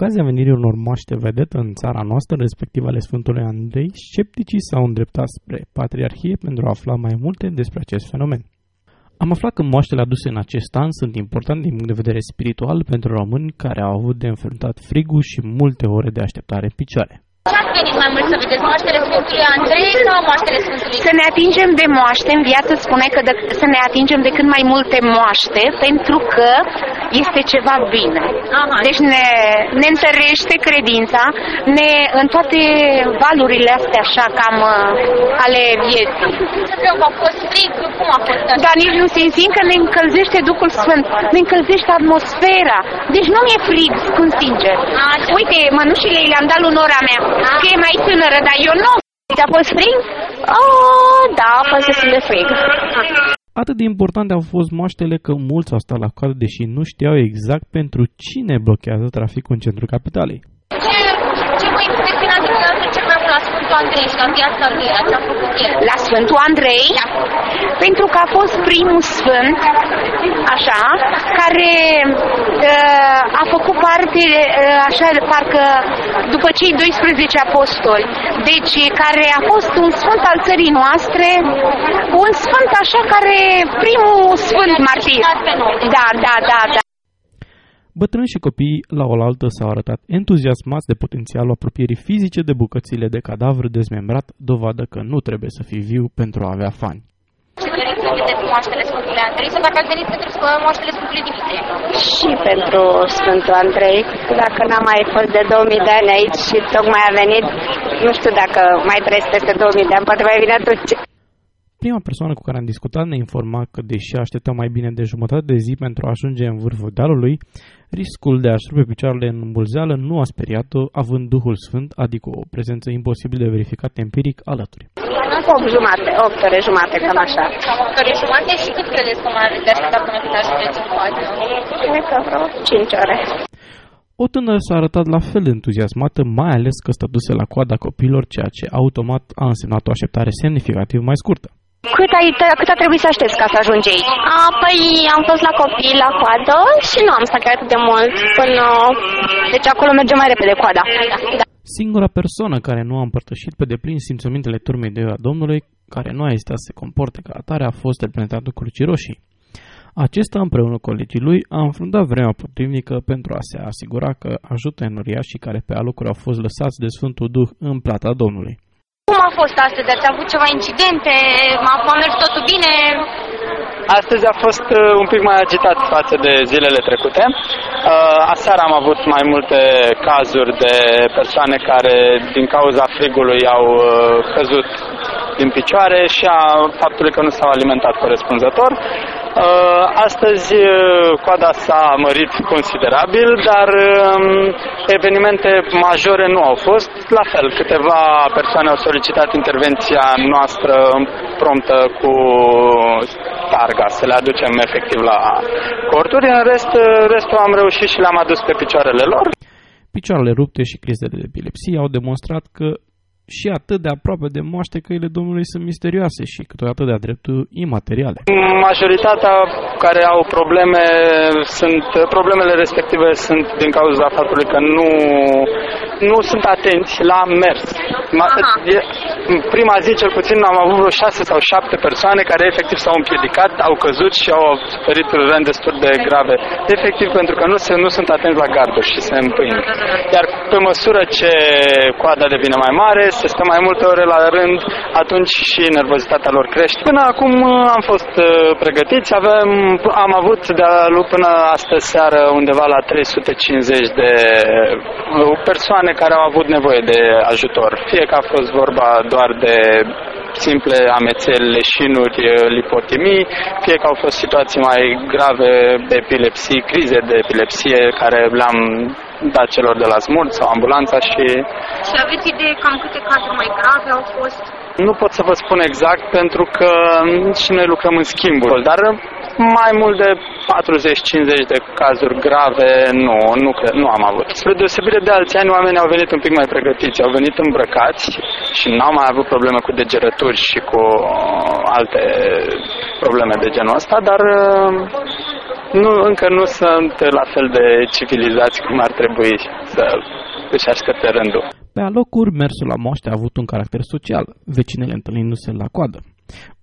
ocazia venirii unor moaște vedetă în țara noastră, respectiv ale Sfântului Andrei, scepticii s-au îndreptat spre Patriarhie pentru a afla mai multe despre acest fenomen. Am aflat că moaștele aduse în acest an sunt importante din punct de vedere spiritual pentru români care au avut de înfruntat frigul și multe ore de așteptare în picioare. Ce ați venit mai mult să vedeți? Moaștele Sfântului Andrei sau moaștele Sfântului? Să ne atingem de moaște, în viață spune că de, să ne atingem de cât mai multe moaște, pentru că este ceva bine. Aha. Deci ne, ne întărește credința, ne, în toate valurile astea așa cam uh, ale vieții. Greu, a fost frig, cum a fost așa? Dar nici nu simțim că ne încălzește Duhul Sfânt, ne încălzește atmosfera. Deci nu mi-e frig, spun sincer. Așa. Uite, mănușile le-am dat lui nora mea, că e mai tânără, dar eu nu. Ți-a fost frig? Oh, da, a fost destul de frig. Atât de importante au fost moaștele că mulți au stat la coadă deși nu știau exact pentru cine blochează traficul în centrul capitalei. Ce, ce vă impresionează dumneavoastră cel mai mult la Sfântul Andrei și la viața lui, la ce a făcut el? La Sfântul Andrei, pentru că a fost primul sfânt, așa, care uh, a făcut parte, uh, așa, parcă după cei 12 apostoli, deci care a fost un sfânt al țării noastre, un sfânt așa care, primul sfânt martir. Da, da, da, da. Bătrâni și copii la oaltă s-au arătat entuziasmați de potențialul apropierii fizice de bucățile de cadavr dezmembrat, dovadă că nu trebuie să fii viu pentru a avea fani. Ce doriți să vedeți moaștele Sfântului Andrei sau dacă ați venit pentru moaștele Sfântului Dimitrie? și pentru Sfântul Andrei. Dacă n-a mai fost de 2000 de ani aici și tocmai a venit, nu știu dacă mai trăiesc peste 2000 de ani, poate mai vine atunci. Prima persoană cu care am discutat ne informa că, deși așteptăm mai bine de jumătate de zi pentru a ajunge în vârful dealului, riscul de a-și rupe picioarele în îmbulzeală nu a speriat-o, având Duhul Sfânt, adică o prezență imposibil de verificat empiric alături. 8 jumate, 8 ore jumate, cam așa. Cam 8 ore jumate și cât credeți că mai aveți de așteptat până când ajungeți în față? Cred că vreo 5 ore. O tânără s-a arătat la fel de entuziasmată, mai ales că stătuse la coada copilor, ceea ce automat a însemnat o așteptare semnificativ mai scurtă. Cât, ai, cât a trebuit să aștepți ca să ajungi aici? A, păi am fost la copii la coadă și nu am stat chiar atât de mult până... Deci acolo merge mai repede coada. Da. Singura persoană care nu a împărtășit pe deplin simțămintele turmei de a Domnului, care nu a ezitat să se comporte ca atare, a fost reprezentantul Crucii Roșii. Acesta, împreună cu colegii lui, a înfruntat vremea potrivnică pentru a se asigura că ajută enoriașii care pe alocuri au fost lăsați de Sfântul Duh în plata Domnului. Cum a fost astăzi? Ați avut ceva incidente? M-a, m-a mers totul bine? Astăzi a fost uh, un pic mai agitat față de zilele trecute. Uh, Aseară am avut mai multe cazuri de persoane care din cauza frigului au uh, căzut din picioare și a faptului că nu s-au alimentat corespunzător. Uh, Astăzi uh, coada s-a mărit considerabil, dar um, evenimente majore nu au fost. La fel, câteva persoane au solicitat intervenția noastră promptă cu targa, să le aducem efectiv la corturi. În rest, uh, restul am reușit și le-am adus pe picioarele lor. Picioarele rupte și crizele de epilepsie au demonstrat că și atât de aproape de moaște căile Domnului sunt misterioase și câteodată de-a dreptul imateriale. Majoritatea care au probleme sunt, problemele respective sunt din cauza faptului că nu, nu sunt atenți la mers. Ma- Aha. e- în prima zi cel puțin am avut vreo șase sau șapte persoane care efectiv s-au împiedicat, au căzut și au suferit răni destul de grave. Efectiv pentru că nu, se, nu sunt atenți la garduri și se împing. Iar pe măsură ce coada devine mai mare, se stă mai multe ore la rând, atunci și nervozitatea lor crește. Până acum uh, am fost uh, pregătiți, avem, am avut de până astăzi seară undeva la 350 de uh, persoane care au avut nevoie de ajutor. Fie că a fost vorba doar de simple amețeli, leșinuri, eh, lipotimii, fie că au fost situații mai grave de epilepsie, crize de epilepsie care le-am dat celor de la smurt sau ambulanța și Și aveți idee cam câte cazuri mai grave au fost? nu pot să vă spun exact pentru că mm, și noi lucrăm în schimburi, dar mai mult de 40-50 de cazuri grave nu, nu, cred, nu am avut. Spre deosebire de alți ani, oamenii au venit un pic mai pregătiți, au venit îmbrăcați și n-au mai avut probleme cu degerături și cu uh, alte probleme de genul ăsta, dar uh, nu, încă nu sunt la fel de civilizați cum ar trebui să își aștepte rândul. Pe alocuri, mersul la moaște a avut un caracter social, vecinele întâlnindu-se la coadă.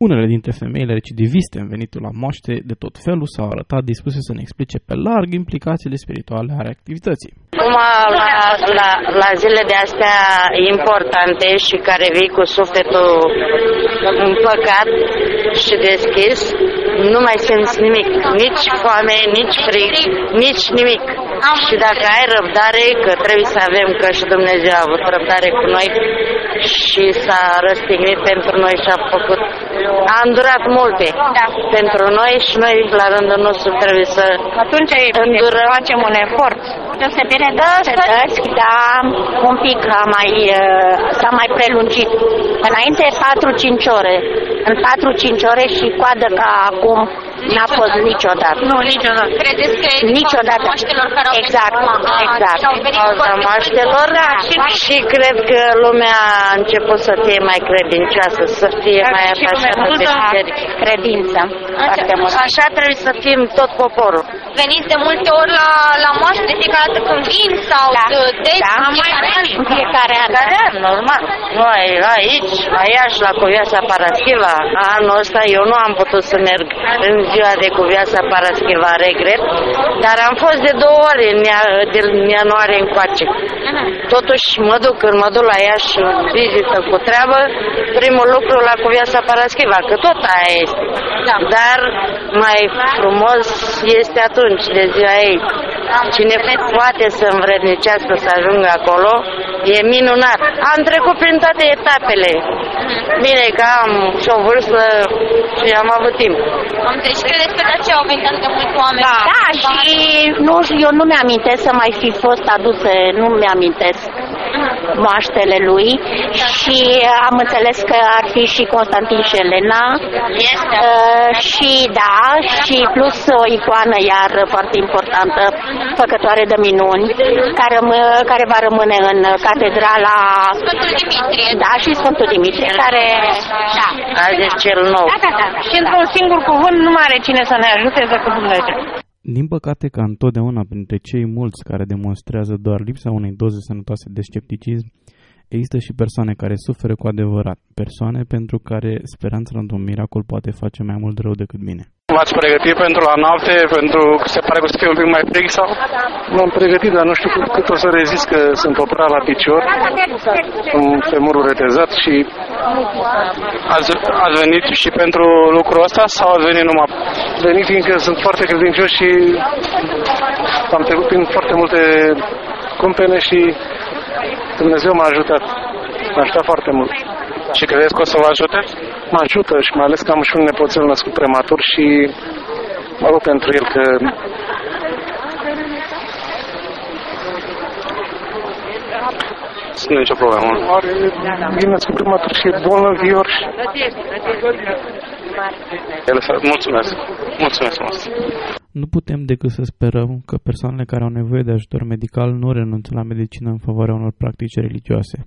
Unele dintre femeile recidiviste în venitul la moaște de tot felul s-au arătat dispuse să ne explice pe larg implicațiile spirituale ale activității. Acum, la, la, la zile de astea importante și care vii cu sufletul împăcat și deschis, nu mai simți nimic, nici foame, nici frig, nici nimic. Și dacă ai răbdare, că trebuie să avem, că și Dumnezeu a avut răbdare cu noi și s-a răstignit pentru noi și a făcut, a îndurat multe Da. pentru noi și noi la rândul nostru trebuie să Atunci Îndurăm. facem un efort. Deosebire de cetăți, da, un pic a mai, uh, s-a mai prelungit. Înainte 4-5 ore. În 4-5 ore și coadă ca acum n-a fost niciodată. Nu, niciodată. Credeți că e Niciodată. moaștelor care au Exact, venit acum, a, exact. și au venit cauza foarte maștelor Da, și, și cred că lumea a început să fie mai credincioasă, să fie mai Și atașată de lumea biserică. Credință. Foarte mult. Așa trebuie să fim tot poporul. Veniți de multe ori la, la moaște de fiecare dată când vin sau Da. de, des Da. în fiecare an? În fiecare an. Care an, normal. Noi aici, la Iași, la Cuvioasa Paraschiva, anul ăsta eu nu am putut să merg în ziua de Cuvioasa Paraschiva, regret, dar am fost de două ori în, ia- din ianuarie încoace. Totuși mă duc, când mă duc la Iași în vizită cu treabă, primul lucru la Cuvioasa Paraschiva, că tot aia este. Da. Dar mai frumos este atunci de ziua ei. Cine poate să învrednicească să ajungă acolo, e minunat. Am trecut prin toate etapele. Bine că am și o vârstă și am avut timp. Am înțeles. Și credeți că de aceea au venit atât de mulți oameni? Da, și nu, eu nu mi-amintesc să mai fi fost aduse, nu mi-amintesc moaștele lui și am înțeles că ar fi și Constantin și Elena Este. Uh, și da, și plus o icoană iar foarte importantă, făcătoare de minuni, care, răm- care va rămâne în catedrala Sfântul Dimitrie. da, și Sfântul Dimitrie, care da. Azi e cel nou. Da, da, da. Și într-un singur cuvânt nu mai are cine să ne ajute decât Dumnezeu. Din păcate, ca întotdeauna printre cei mulți care demonstrează doar lipsa unei doze sănătoase de scepticism, există și persoane care suferă cu adevărat, persoane pentru care speranța într-un miracol poate face mai mult rău decât bine. V-ați pregătit pentru la noapte, pentru se pare că o să fie un pic mai frig sau? M-am pregătit, dar nu știu cât, cât o să rezist, că sunt operat la picior, un femurul retezat și Ați, ați venit și pentru lucrul ăsta sau ați venit numai venit fiindcă sunt foarte credincios și am trecut prin foarte multe cumpene și Dumnezeu m-a ajutat. M-a ajutat foarte mult. și credeți că o să vă ajute? Mă ajută și mai ales că am și un nepoțel născut prematur și mă rog pentru el că Nu e nicio problemă. are, e născut prematur și e bolnăvior și El să... Mulțumesc. Mulțumesc frumos. Nu putem decât să sperăm că persoanele care au nevoie de ajutor medical nu renunță la medicină în favoarea unor practici religioase.